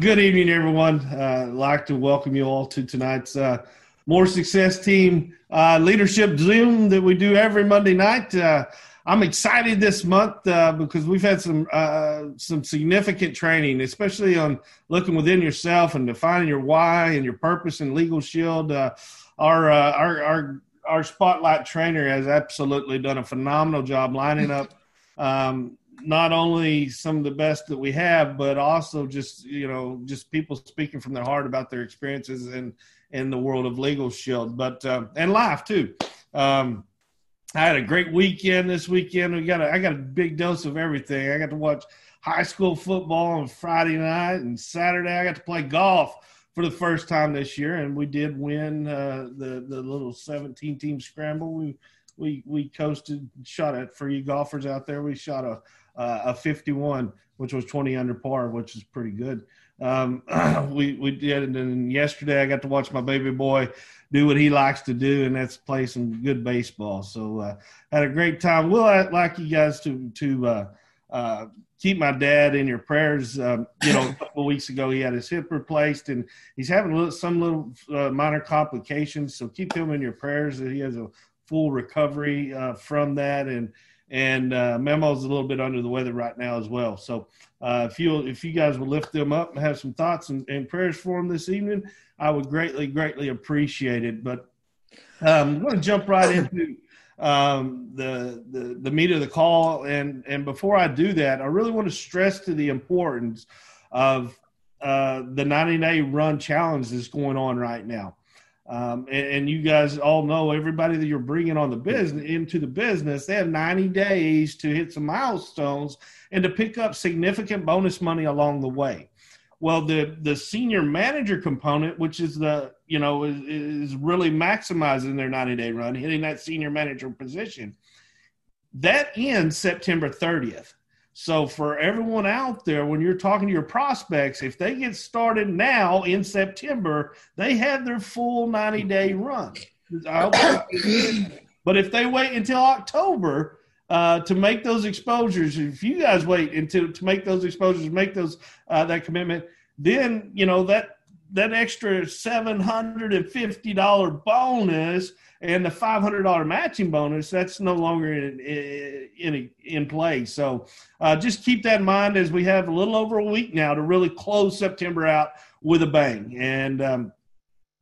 Good evening, everyone. Uh, I'd like to welcome you all to tonight's uh, Moore Success Team uh, Leadership Zoom that we do every Monday night. Uh, I'm excited this month uh, because we've had some some significant training, especially on looking within yourself and defining your why and your purpose in Legal Shield. our, our our our spotlight trainer has absolutely done a phenomenal job lining up. Um, not only some of the best that we have, but also just you know just people speaking from their heart about their experiences in in the world of Legal Shield, but um, and life too. Um, I had a great weekend this weekend. We got a, I got a big dose of everything. I got to watch high school football on Friday night and Saturday. I got to play golf for the first time this year, and we did win uh, the the little 17 team scramble. We we we coasted, shot it for you golfers out there. We shot a a 51, which was 20 under par, which is pretty good. Um, we we did, and then yesterday I got to watch my baby boy do what he likes to do, and that's play some good baseball. So uh, had a great time. We'll like you guys to to uh, uh, keep my dad in your prayers. Um, you know, a couple of weeks ago he had his hip replaced, and he's having little, some little uh, minor complications. So keep him in your prayers that he has a full recovery uh, from that, and and uh, Memo's a little bit under the weather right now as well. So uh, if you if you guys would lift them up and have some thoughts and, and prayers for them this evening, I would greatly greatly appreciate it. But um, I'm going to jump right into um, the, the the meat of the call, and and before I do that, I really want to stress to the importance of uh, the 90 day run challenge that's going on right now. Um, and, and, you guys all know everybody that you're bringing on the business into the business, they have 90 days to hit some milestones and to pick up significant bonus money along the way. Well, the the senior manager component, which is the you know is, is really maximizing their 90 day run, hitting that senior manager position, that ends September 30th. So for everyone out there, when you're talking to your prospects, if they get started now in September, they have their full 90 day run. but if they wait until October uh, to make those exposures, if you guys wait until to make those exposures, make those uh, that commitment, then you know that that extra seven hundred and fifty dollar bonus and the five hundred dollar matching bonus that's no longer in in, in play. So uh, just keep that in mind as we have a little over a week now to really close September out with a bang. And um,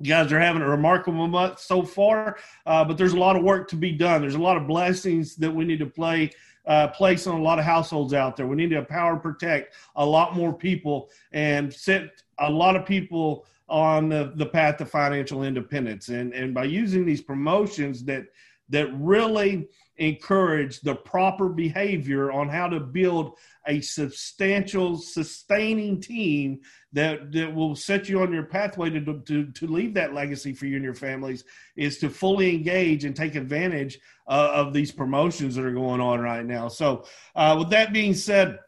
you guys are having a remarkable month so far, uh, but there's a lot of work to be done. There's a lot of blessings that we need to play. Uh, place on a lot of households out there. We need to empower, protect a lot more people, and set a lot of people on the, the path to financial independence. And, and by using these promotions that, that really encourage the proper behavior on how to build a substantial, sustaining team that, that will set you on your pathway to, to, to leave that legacy for you and your families is to fully engage and take advantage uh, of these promotions that are going on right now. So, uh, with that being said,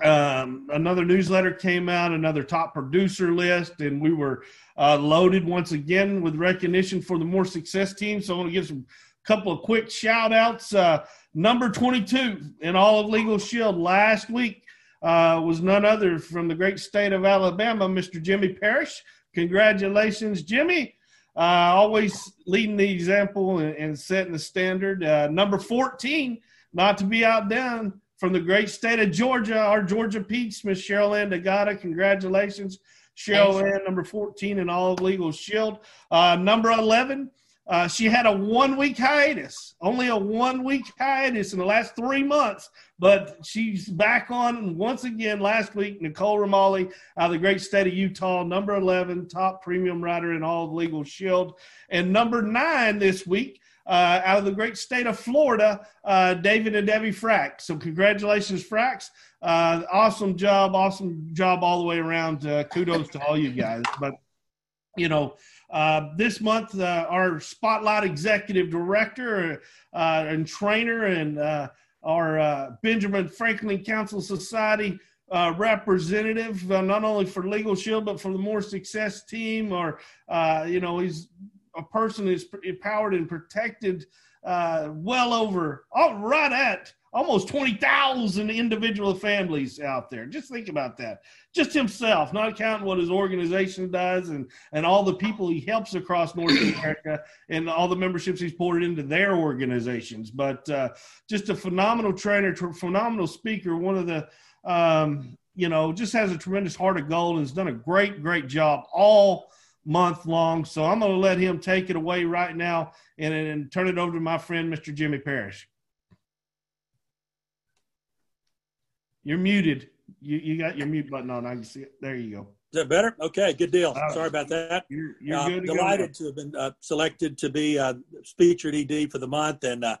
um, another newsletter came out, another top producer list, and we were uh, loaded once again with recognition for the Moore Success Team. So I want to give some couple of quick shout outs. Uh, number 22 in all of Legal Shield last week uh, was none other from the great state of Alabama, Mr. Jimmy Parrish. Congratulations, Jimmy. Uh, always leading the example and, and setting the standard. Uh, number 14, not to be outdone, from the great state of Georgia, our Georgia Peach, Miss Cheryl Ann D'Agata. Congratulations, Cheryl Ann, number 14 in all of Legal Shield. Uh, number 11, uh, she had a one week hiatus, only a one week hiatus in the last three months, but she's back on once again last week. Nicole Ramali out of the great state of Utah, number 11, top premium rider in all of Legal Shield. And number nine this week, uh, out of the great state of Florida, uh, David and Debbie Frack. So congratulations, Fracks. Uh, awesome job, awesome job all the way around. Uh, kudos to all you guys. But you know, uh, this month uh, our spotlight executive director and trainer and our Benjamin Franklin Council Society. Uh, representative, uh, not only for Legal Shield, but for the Moore Success team, or, uh, you know, he's a person is empowered and protected uh, well over, oh, right at almost 20,000 individual families out there. Just think about that. Just himself, not counting what his organization does and, and all the people he helps across North America and all the memberships he's poured into their organizations. But uh, just a phenomenal trainer, phenomenal speaker, one of the, um, you know, just has a tremendous heart of gold and has done a great, great job all month long. So I'm going to let him take it away right now and, and turn it over to my friend, Mr. Jimmy Parrish. You're muted. You, you got your mute button on. I can see it. There you go. Is that better? Okay, good deal. Uh, Sorry about that. You're, you're uh, good. delighted to have been uh, selected to be uh, featured ED for the month, and uh,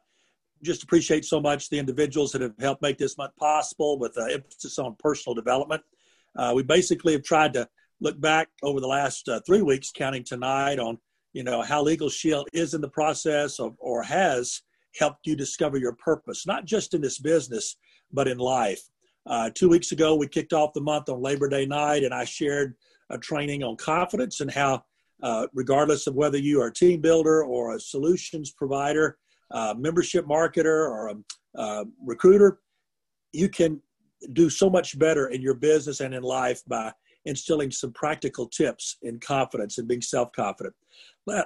just appreciate so much the individuals that have helped make this month possible with uh, emphasis on personal development. Uh, we basically have tried to look back over the last three weeks, counting tonight, on you know how Legal Shield is in the process of, or has helped you discover your purpose, not just in this business, but in life. Uh, two weeks ago, we kicked off the month on Labor Day night, and I shared a training on confidence and how, uh, regardless of whether you are a team builder or a solutions provider, uh, membership marketer, or a uh, recruiter, you can do so much better in your business and in life by instilling some practical tips in confidence and being self confident.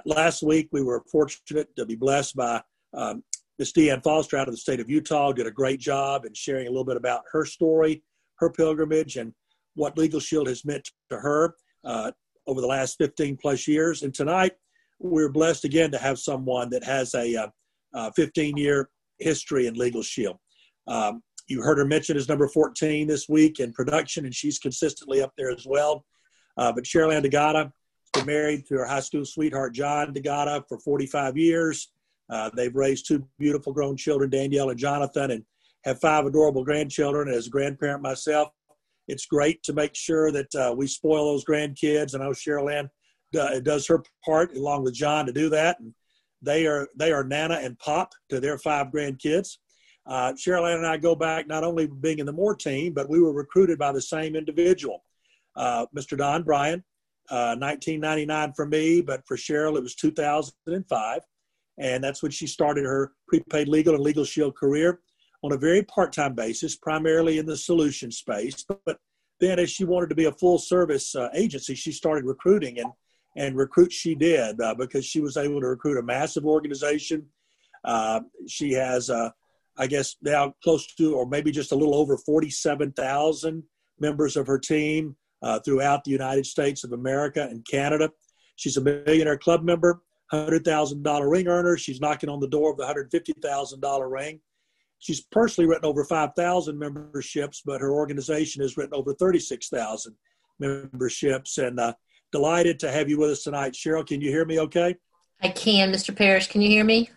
Last week, we were fortunate to be blessed by um, Miss Deanne Foster out of the state of Utah did a great job in sharing a little bit about her story, her pilgrimage, and what Legal Shield has meant to her uh, over the last 15 plus years. And tonight, we're blessed again to have someone that has a uh, uh, 15 year history in Legal Shield. Um, you heard her mention as number 14 this week in production, and she's consistently up there as well. Uh, but Cheryl Ann D'Agata has been married to her high school sweetheart, John D'Agata, for 45 years. Uh, they've raised two beautiful grown children, Danielle and Jonathan, and have five adorable grandchildren. As a grandparent myself, it's great to make sure that uh, we spoil those grandkids. And I know Cheryl Ann uh, does her part along with John to do that. And they are they are Nana and Pop to their five grandkids. Uh, Cheryl Ann and I go back not only being in the Moore team, but we were recruited by the same individual, uh, Mr. Don Bryan, 1999 uh, for me, but for Cheryl it was 2005 and that's when she started her prepaid legal and legal shield career on a very part-time basis primarily in the solution space. But then as she wanted to be a full service uh, agency she started recruiting and and recruit she did uh, because she was able to recruit a massive organization. Uh, she has uh, i guess now close to or maybe just a little over 47000 members of her team uh, throughout the united states of america and canada she's a millionaire club member $100,000 ring earner. She's knocking on the door of the $150,000 ring. She's personally written over 5,000 memberships, but her organization has written over 36,000 memberships. And uh, delighted to have you with us tonight. Cheryl, can you hear me okay? I can, Mr. Parrish. Can you hear me?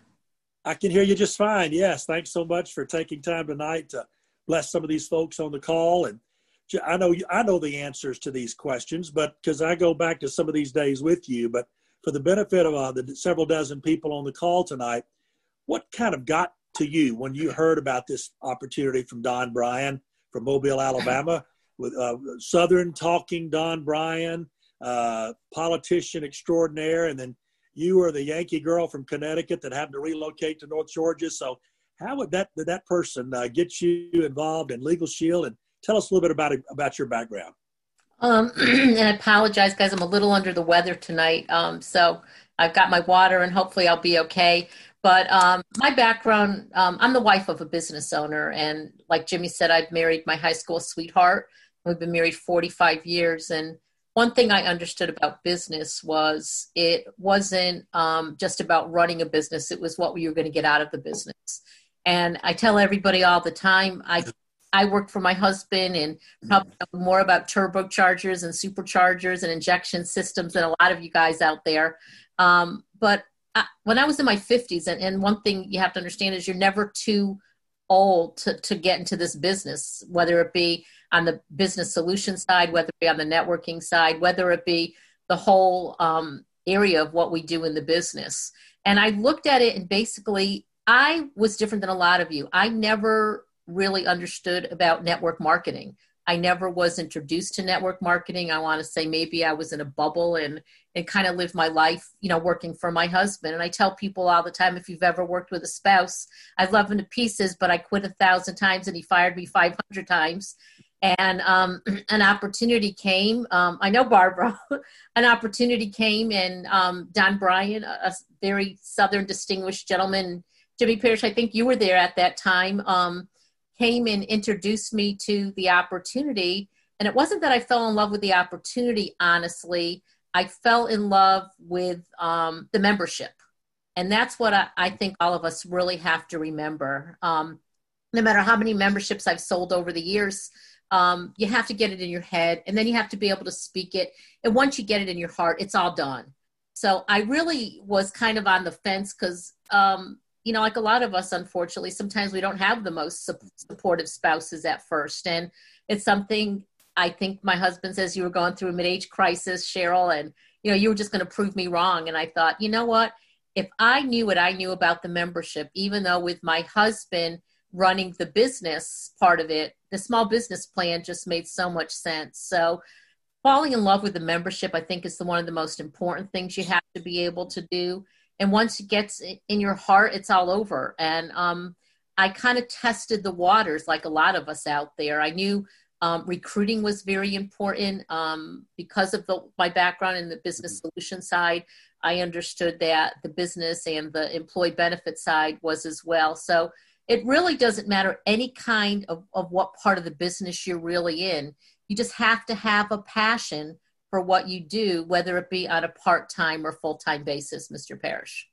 I can hear you just fine. Yes. Thanks so much for taking time tonight to bless some of these folks on the call. And I know I know the answers to these questions, but because I go back to some of these days with you, but for the benefit of uh, the several dozen people on the call tonight, what kind of got to you when you heard about this opportunity from Don Bryan from Mobile, Alabama, with uh, Southern talking Don Bryan, uh, politician extraordinaire, and then you were the Yankee girl from Connecticut that happened to relocate to North Georgia. So, how would that did that person uh, get you involved in Legal Shield? And tell us a little bit about about your background. Um, and I apologize, guys. I'm a little under the weather tonight. Um, so I've got my water and hopefully I'll be okay. But um, my background, um, I'm the wife of a business owner. And like Jimmy said, I've married my high school sweetheart. We've been married 45 years. And one thing I understood about business was it wasn't um, just about running a business, it was what you were going to get out of the business. And I tell everybody all the time, I I worked for my husband and probably more about turbochargers and superchargers and injection systems than a lot of you guys out there. Um, but I, when I was in my 50s, and, and one thing you have to understand is you're never too old to, to get into this business, whether it be on the business solution side, whether it be on the networking side, whether it be the whole um, area of what we do in the business. And I looked at it and basically, I was different than a lot of you. I never really understood about network marketing. I never was introduced to network marketing. I want to say maybe I was in a bubble and and kind of lived my life, you know, working for my husband. And I tell people all the time, if you've ever worked with a spouse, I love him to pieces, but I quit a thousand times and he fired me 500 times. And um, an opportunity came. Um, I know Barbara. an opportunity came, and um, Don Bryan, a, a, very Southern distinguished gentleman, Jimmy Parrish. I think you were there at that time. Um, came and introduced me to the opportunity. And it wasn't that I fell in love with the opportunity, honestly. I fell in love with um, the membership. And that's what I, I, think all of us really have to remember. Um, no matter how many memberships I've sold over the years, um, you have to get it in your head and then you have to be able to speak it. And once you get it in your heart, it's all done. So I really was kind of on the fence because um, you know, like a lot of us, unfortunately, sometimes we don't have the most su- supportive spouses at first. And it's something I think my husband says you were going through a mid age crisis, Cheryl, and, you know, you were just going to prove me wrong. And I thought, you know what? If I knew what I knew about the membership, even though with my husband running the business part of it, the small business plan just made so much sense. So, falling in love with the membership, I think, is the one of the most important things you have to be able to do. And once it gets in your heart it's all over. And um, i kind of tested the waters like a lot of us out there. I knew um, recruiting was very important um, because of the, my background in the business mm-hmm. solution side. I understood that the business and the employee benefit side was as well. So it really doesn't matter any kind of, of what part of the business you're really in you just have to have a passion for what you do, whether it be on a part time or full time basis, Mr. Parrish?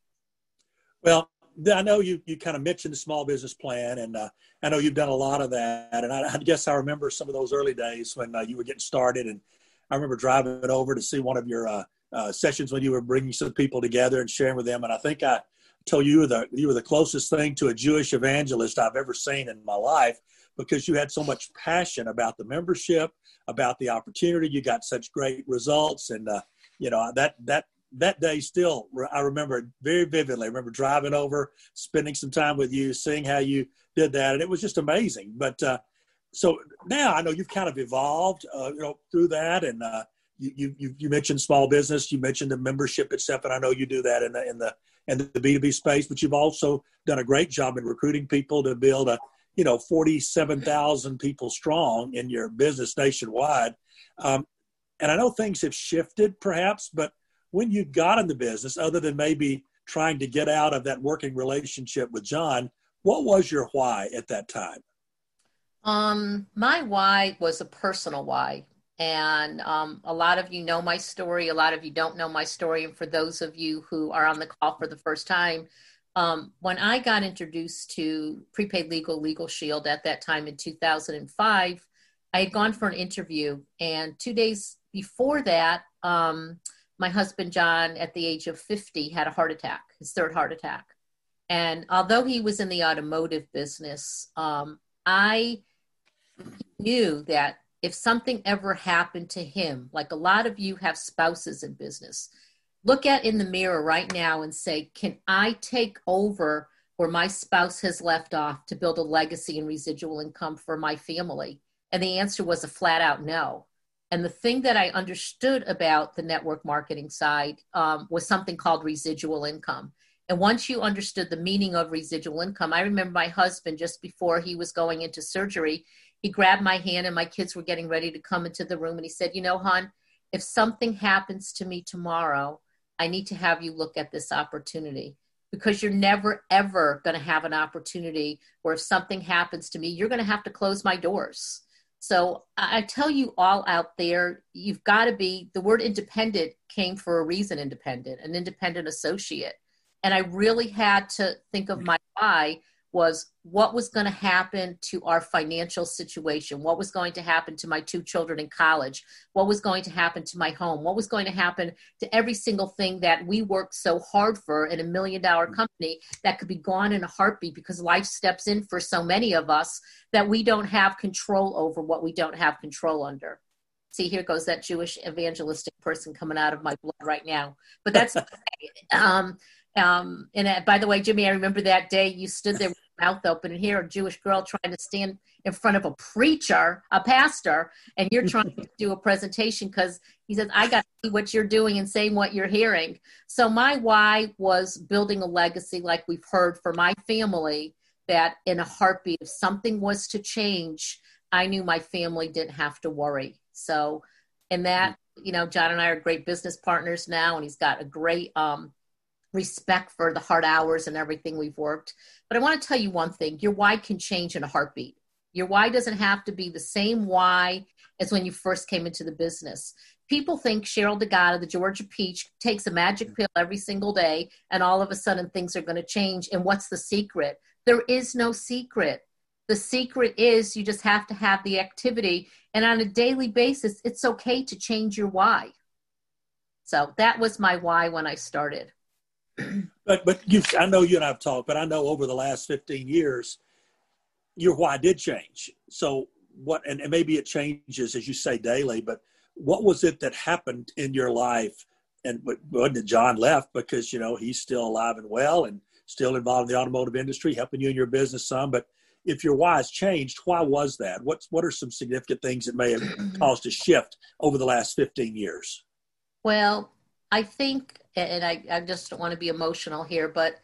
Well, I know you, you kind of mentioned the small business plan, and uh, I know you've done a lot of that. And I, I guess I remember some of those early days when uh, you were getting started. And I remember driving over to see one of your uh, uh sessions when you were bringing some people together and sharing with them. And I think I told you the you were the closest thing to a Jewish evangelist I've ever seen in my life because you had so much passion about the membership, about the opportunity. You got such great results, and uh, you know that that that day still I remember very vividly. I remember driving over, spending some time with you, seeing how you did that, and it was just amazing. But uh, so now I know you've kind of evolved, uh, you know, through that, and uh, you, you you mentioned small business, you mentioned the membership itself, and I know you do that in the in the in the B two B space. But you've also done a great job in recruiting people to build a you know 47,000 people strong in your business nationwide. Um, and I know things have shifted perhaps, but when you got in the business, other than maybe trying to get out of that working relationship with John, what was your why at that time? Um, my why was a personal why. And um, a lot of you know my story. A lot of you don't know my story. And for those of you who are on the call for the first time, um, when I got introduced to prepaid legal, Legal Shield at that time in 2005, I had gone for an interview. And two days before that, um, my husband, John, at the age of 50, had a heart attack, his third heart attack. And although he was in the automotive business, um, I knew that if something ever happened to him, like a lot of you have spouses in business, look at in the mirror right now and say, can I take over where my spouse has left off to build a legacy and residual income for my family? And the answer was a flat out no. And the thing that I understood about the network marketing side um, was something called residual income. And once you understood the meaning of residual income, I remember my husband just before he was going into surgery, he grabbed my hand and my kids were getting ready to come into the room and he said, You know, hon, if something happens to me tomorrow, I need to have you look at this opportunity because you're never ever going to have an opportunity where if something happens to me, you're going to have to close my doors. So I tell you all out there, you've got to be the word independent came for a reason independent, an independent associate. And I really had to think of my why was what was going to happen to our financial situation, what was going to happen to my two children in college, what was going to happen to my home, what was going to happen to every single thing that we worked so hard for in a million dollar mm-hmm. company that could be gone in a heartbeat because life steps in for so many of us that we don't have control over what we don't have control under. See, here goes that Jewish evangelistic person coming out of my blood right now. But that's um, um, and uh, by the way, Jimmy, I remember that day you stood there with mouth open and hear a Jewish girl trying to stand in front of a preacher, a pastor, and you're trying to do a presentation because he says, I got to see what you're doing and saying what you're hearing. So my why was building a legacy, like we've heard for my family, that in a heartbeat, if something was to change, I knew my family didn't have to worry. So, and that, you know, John and I are great business partners now, and he's got a great um, respect for the hard hours and everything we've worked. But I want to tell you one thing your why can change in a heartbeat. Your why doesn't have to be the same why as when you first came into the business. People think Cheryl D'Agata, the Georgia Peach, takes a magic pill every single day and all of a sudden things are going to change. And what's the secret? There is no secret. The secret is you just have to have the activity. And on a daily basis, it's okay to change your why. So that was my why when I started. But but you I know you and I've talked, but I know over the last 15 years, your why did change. So what and, and maybe it changes as you say daily, but what was it that happened in your life? And wasn't it John left because you know he's still alive and well and still involved in the automotive industry, helping you in your business some. But if your why has changed, why was that? What's what are some significant things that may have caused a shift over the last 15 years? Well, I think, and I, I just don't want to be emotional here, but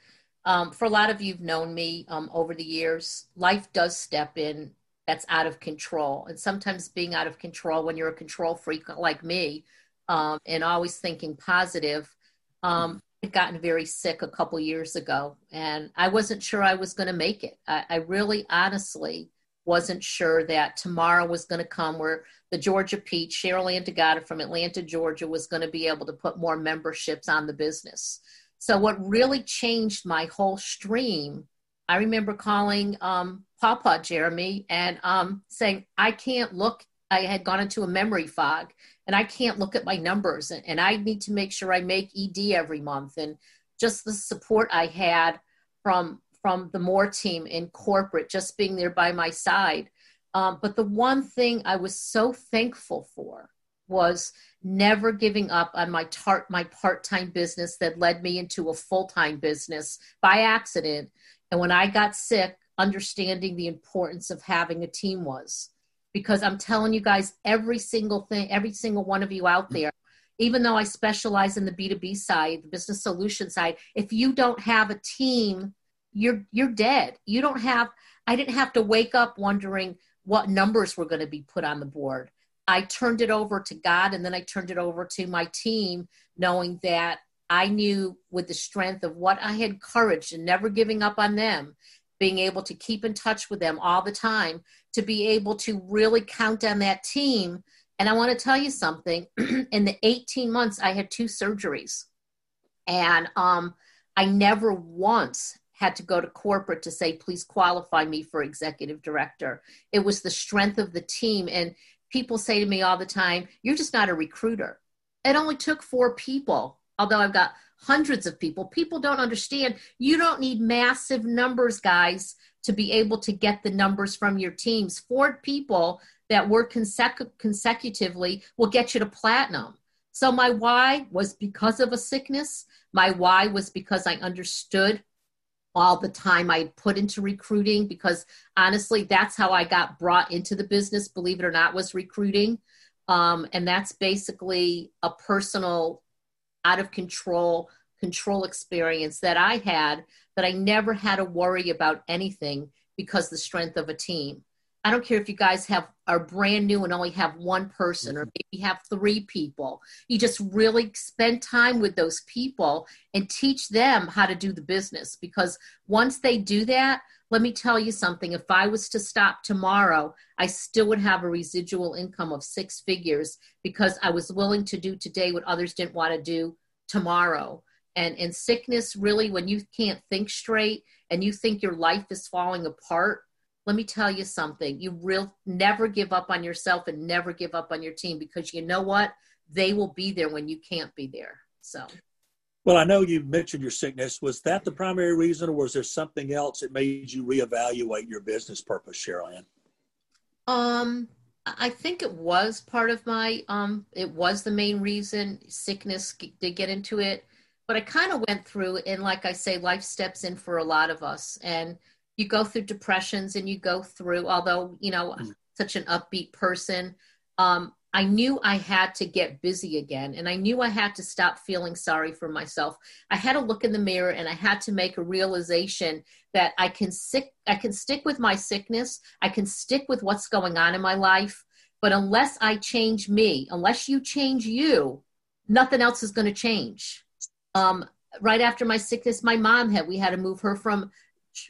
um, for a lot of you who've known me um, over the years, life does step in that's out of control. And sometimes being out of control when you're a control freak like me um, and always thinking positive, um, I'd gotten very sick a couple years ago and I wasn't sure I was going to make it. I, I really honestly wasn't sure that tomorrow was going to come where the Georgia Peach, Cheryl Ann D'Agata from Atlanta, Georgia, was going to be able to put more memberships on the business. So, what really changed my whole stream, I remember calling um, Papa Jeremy and um, saying, I can't look. I had gone into a memory fog and I can't look at my numbers and, and I need to make sure I make ED every month. And just the support I had from from the Moore team in corporate, just being there by my side. Um, but the one thing I was so thankful for was never giving up on my tar- my part-time business that led me into a full-time business by accident. And when I got sick, understanding the importance of having a team was because I'm telling you guys, every single thing, every single one of you out there, even though I specialize in the B2B side, the business solution side, if you don't have a team you're you're dead. You don't have I didn't have to wake up wondering what numbers were going to be put on the board. I turned it over to God and then I turned it over to my team knowing that I knew with the strength of what I had courage and never giving up on them, being able to keep in touch with them all the time, to be able to really count on that team. And I want to tell you something in the 18 months, I had two surgeries. And um, I never once had to go to corporate to say, please qualify me for executive director. It was the strength of the team. And people say to me all the time, you're just not a recruiter. It only took four people, although I've got hundreds of people. People don't understand. You don't need massive numbers, guys, to be able to get the numbers from your teams. Four people that work consecu- consecutively will get you to platinum. So my why was because of a sickness. My why was because I understood all the time I put into recruiting because honestly, that's how I got brought into the business, believe it or not, was recruiting. Um, and that's basically a personal, out of control, control experience that I had that I never had to worry about anything because the strength of a team. I don't care if you guys have are brand new and only have one person or mm-hmm. maybe have three people. You just really spend time with those people and teach them how to do the business because once they do that, let me tell you something. If I was to stop tomorrow, I still would have a residual income of six figures because I was willing to do today what others didn't want to do tomorrow. And in sickness, really, when you can't think straight and you think your life is falling apart, let me tell you something. You real never give up on yourself and never give up on your team because you know what? They will be there when you can't be there. So well, I know you mentioned your sickness. Was that the primary reason, or was there something else that made you reevaluate your business purpose, Cheryl Ann? Um, I think it was part of my. Um, it was the main reason. Sickness did get into it, but I kind of went through, and like I say, life steps in for a lot of us, and you go through depressions and you go through, although, you know, mm. such an upbeat person, um, I knew I had to get busy again and I knew I had to stop feeling sorry for myself. I had to look in the mirror and I had to make a realization that I can sick I can stick with my sickness, I can stick with what's going on in my life, but unless I change me, unless you change you, nothing else is going to change. Um, right after my sickness, my mom had we had to move her from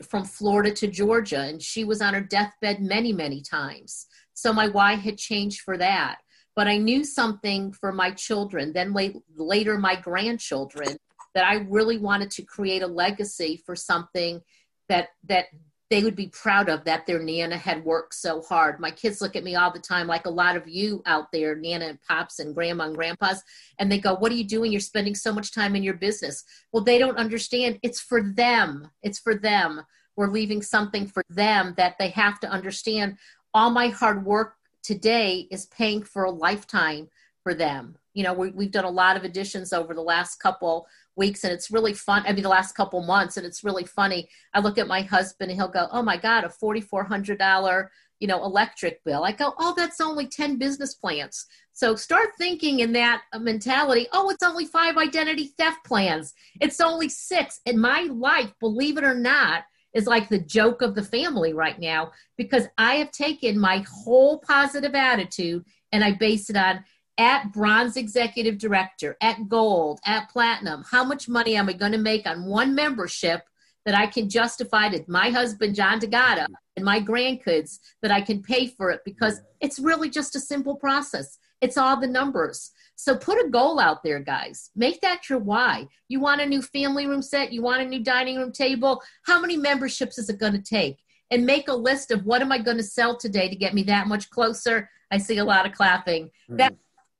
from Florida to Georgia, and she was on her deathbed many many times. So my why had changed for that but I knew something for my children, then late, later my grandchildren, that I really wanted to create a legacy for something that that they would be proud of that their nana had worked so hard. My kids look at me all the time, like a lot of you out there, nana and pops and grandma and grandpas, and they go, "What are you doing? You're spending so much time in your business." Well, they don't understand. It's for them. It's for them. We're leaving something for them that they have to understand. All my hard work today is paying for a lifetime for them. You know, we, have done a lot of additions over the last couple weeks, and it's really fun. I mean, the last couple months, and it's really funny. I look at my husband, and he'll go, "Oh my God, a forty-four hundred dollar, you know, electric bill." I go, "Oh, that's only ten business plans." So start thinking in that uh, mentality. Oh, it's only five identity theft plans. It's only six. In my life, believe it or not, is like the joke of the family right now because I have taken my whole positive attitude and I base it on at bronze executive director, at gold, at platinum, how much money am I going to make on one membership that I can justify to my husband, John D'Agata, and my grandkids that I can pay for it because it's really just a simple process. It's all the numbers. So put a goal out there, guys. Make that your why. You want a new family room set? You want a new dining room table? How many memberships is it going to take? And make a list of what am I going to sell today to get me that much closer. I see a lot of clapping. Mm-hmm. That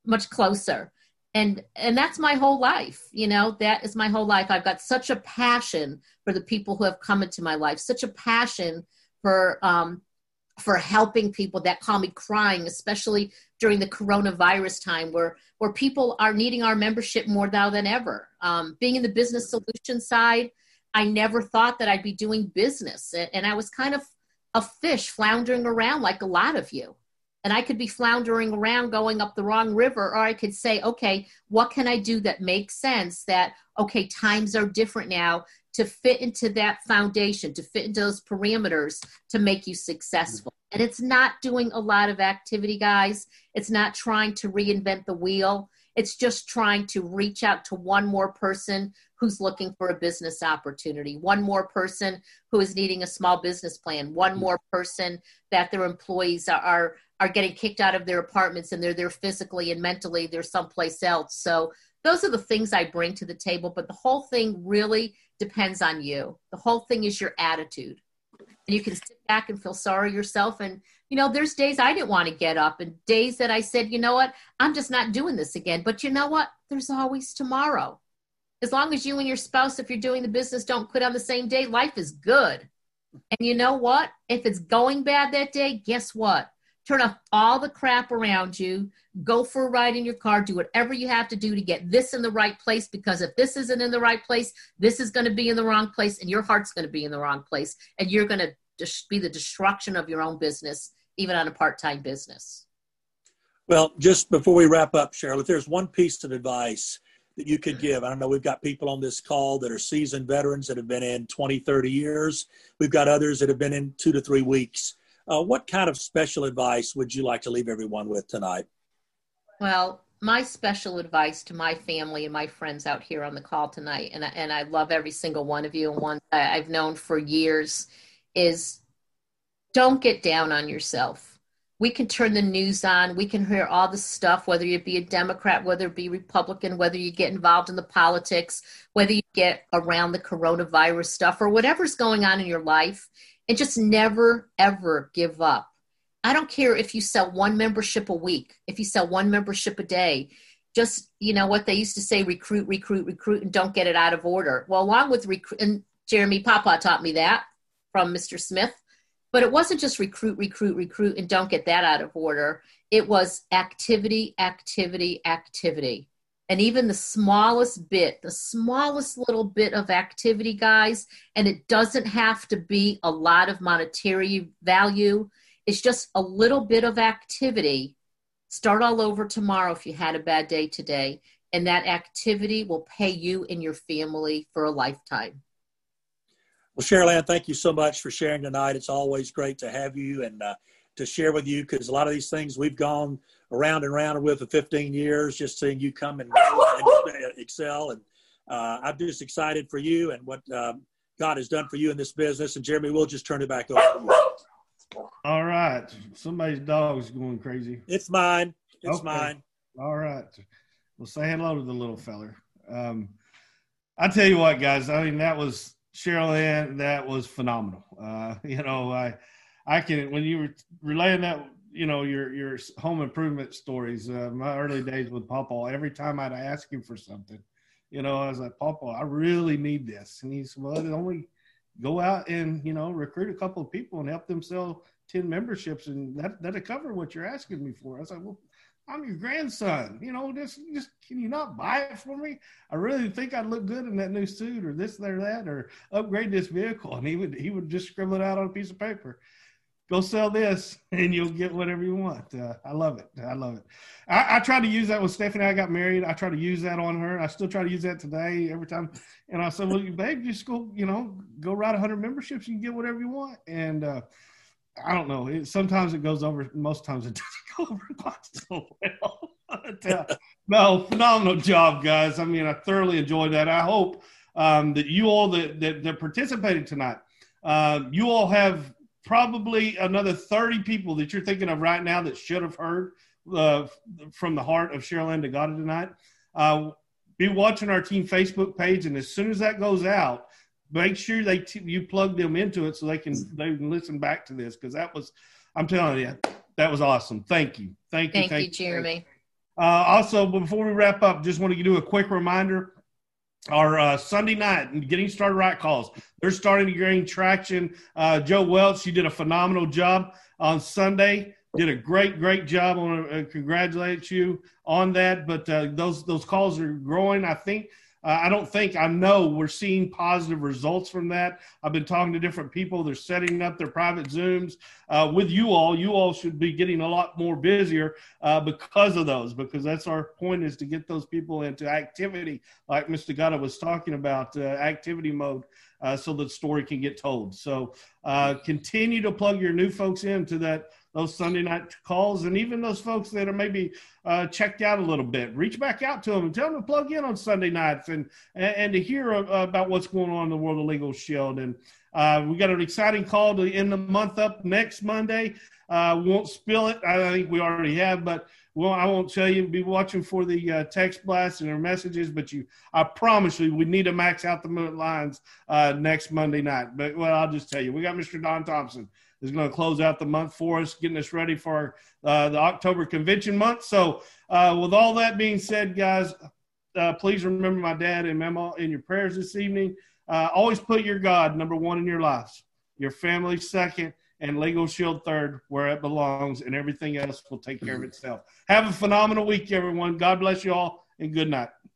much closer. And and that's my whole life. You know, that is my whole life. I've got such a passion for the people who have come into my life, such a passion for um, for helping people that call me crying, especially during the coronavirus time where, where people are needing our membership more now than ever. Um, being in the business solution side, I never thought that I'd be doing business. And I was kind of a fish floundering around like a lot of you. And I could be floundering around going up the wrong river, or I could say, okay, what can I do that makes sense? That, okay, times are different now to fit into that foundation, to fit into those parameters to make you successful. Mm-hmm. And it's not doing a lot of activity, guys. It's not trying to reinvent the wheel. It's just trying to reach out to one more person who's looking for a business opportunity, one more person who is needing a small business plan, one mm-hmm. more person that their employees are, are, are getting kicked out of their apartments and they're there physically and mentally, they're someplace else. So those are the things I bring to the table. But the whole thing really depends on you. The whole thing is your attitude. And you can sit back and feel sorry yourself. And, you know, there's days I didn't want to get up and days that I said, you know what, I'm just not doing this again. But you know what? There's always tomorrow. As long as you and your spouse, if you're doing the business, don't quit on the same day, life is good. And you know what? If it's going bad that day, guess what? Turn off all the crap around you, go for a ride in your car, do whatever you have to do to get this in the right place because if this isn't in the right place, this is going to be in the wrong place and your heart's going to be in the wrong place and you're going to be the destruction of your own business, even on a part time business. Well, just before we wrap up, Cheryl, if there's one piece of advice that you could give, I don't know, we've got people on this call that are seasoned veterans that have been in 20, 30 years. We've got others that have been in two to three weeks uh, what kind of special advice would you like to leave everyone with tonight? Well, my special advice to my family and my friends out here on the call tonight, and I, and I love every single one of you and one I've known for years, is don't get down on yourself. We can turn the news on. We can hear all the stuff, whether you be a Democrat, whether it be Republican, whether you get involved in the politics, whether you get around the coronavirus stuff or whatever's going on in your life and just never ever give up. I don't care if you sell one membership a week, if you sell one membership a day, just you know what they used to say recruit recruit recruit and don't get it out of order. Well, along with recruit and Jeremy Papa taught me that from Mr. Smith, but it wasn't just recruit recruit recruit and don't get that out of order. It was activity activity activity. and even the smallest bit, the smallest little bit of activity, guys, and it doesn't have to be a lot of monetary value. It's just a little bit of activity. Start all over tomorrow if you had a bad day today, and that activity will pay you and your family for a lifetime. Well, Cheryl Ann, thank you so much for sharing tonight. It's always great to have you and uh, to share with you because a lot of these things we've gone around and around with for 15 years, just seeing you come and, and excel. And uh, I'm just excited for you and what um, God has done for you in this business. And Jeremy, we'll just turn it back over All right. Somebody's dog's going crazy. It's mine. It's okay. mine. All right. Well, say hello to the little feller. Um, I tell you what, guys. I mean, that was Cheryl Ann. That was phenomenal. Uh, you know, I, I can when you were relaying that you know your your home improvement stories. Uh, my early days with Papa, every time I'd ask him for something, you know, I was like, Papa, I really need this, and he said, Well, only go out and you know recruit a couple of people and help them sell ten memberships, and that that'll cover what you're asking me for. I was like, Well, I'm your grandson. You know, just just can you not buy it for me? I really think I'd look good in that new suit, or this, or that, or upgrade this vehicle. And he would he would just scribble it out on a piece of paper go sell this and you'll get whatever you want. Uh, I love it. I love it. I, I tried to use that when Stephanie and I got married. I try to use that on her. I still try to use that today every time. And I said, well, babe, just go, you know, go write 100 memberships. You can get whatever you want. And uh, I don't know. It, sometimes it goes over. Most times it doesn't go over quite so well. but, uh, no, phenomenal job, guys. I mean, I thoroughly enjoyed that. I hope um, that you all that, that, that participated tonight, uh, you all have probably another 30 people that you're thinking of right now that should have heard uh, from the heart of Cheryl Ann D'Agata tonight. Uh, be watching our team Facebook page, and as soon as that goes out, make sure they t- you plug them into it so they can they can listen back to this because that was, I'm telling you, that was awesome. Thank you, thank you, thank, thank you, Jeremy. Uh, also, before we wrap up, just want to do a quick reminder our uh, Sunday night and getting started right calls. They're starting to gain traction. Uh, Joe Welch, you did a phenomenal job on Sunday. Did a great, great job. I want to congratulate you on that. But uh, those those calls are growing. I think uh, I don't think I know we're seeing positive results from that. I've been talking to different people. They're setting up their private Zooms uh, with you all. You all should be getting a lot more busier uh, because of those, because that's our point is to get those people into activity, like Mr. Gutta was talking about, uh, activity mode. Uh, so the story can get told. So uh, continue to plug your new folks into that those Sunday night calls, and even those folks that are maybe uh, checked out a little bit, reach back out to them and tell them to plug in on Sunday nights and and, and to hear uh, about what's going on in the world of Legal Shield. And uh, we got an exciting call to end the month up next Monday. Uh, won't spill it. I think we already have, but well, I won't tell you. Be watching for the uh, text blasts and their messages, but you, I promise you, we need to max out the lines uh, next Monday night. But well, I'll just tell you, we got Mr. Don Thompson is going to close out the month for us, getting us ready for uh, the October convention month. So, uh, with all that being said, guys, uh, please remember my dad and Mama in your prayers this evening. Uh, always put your God number one in your lives, your family second, and Legal Shield third, where it belongs, and everything else will take care of itself. Have a phenomenal week, everyone. God bless you all, and good night.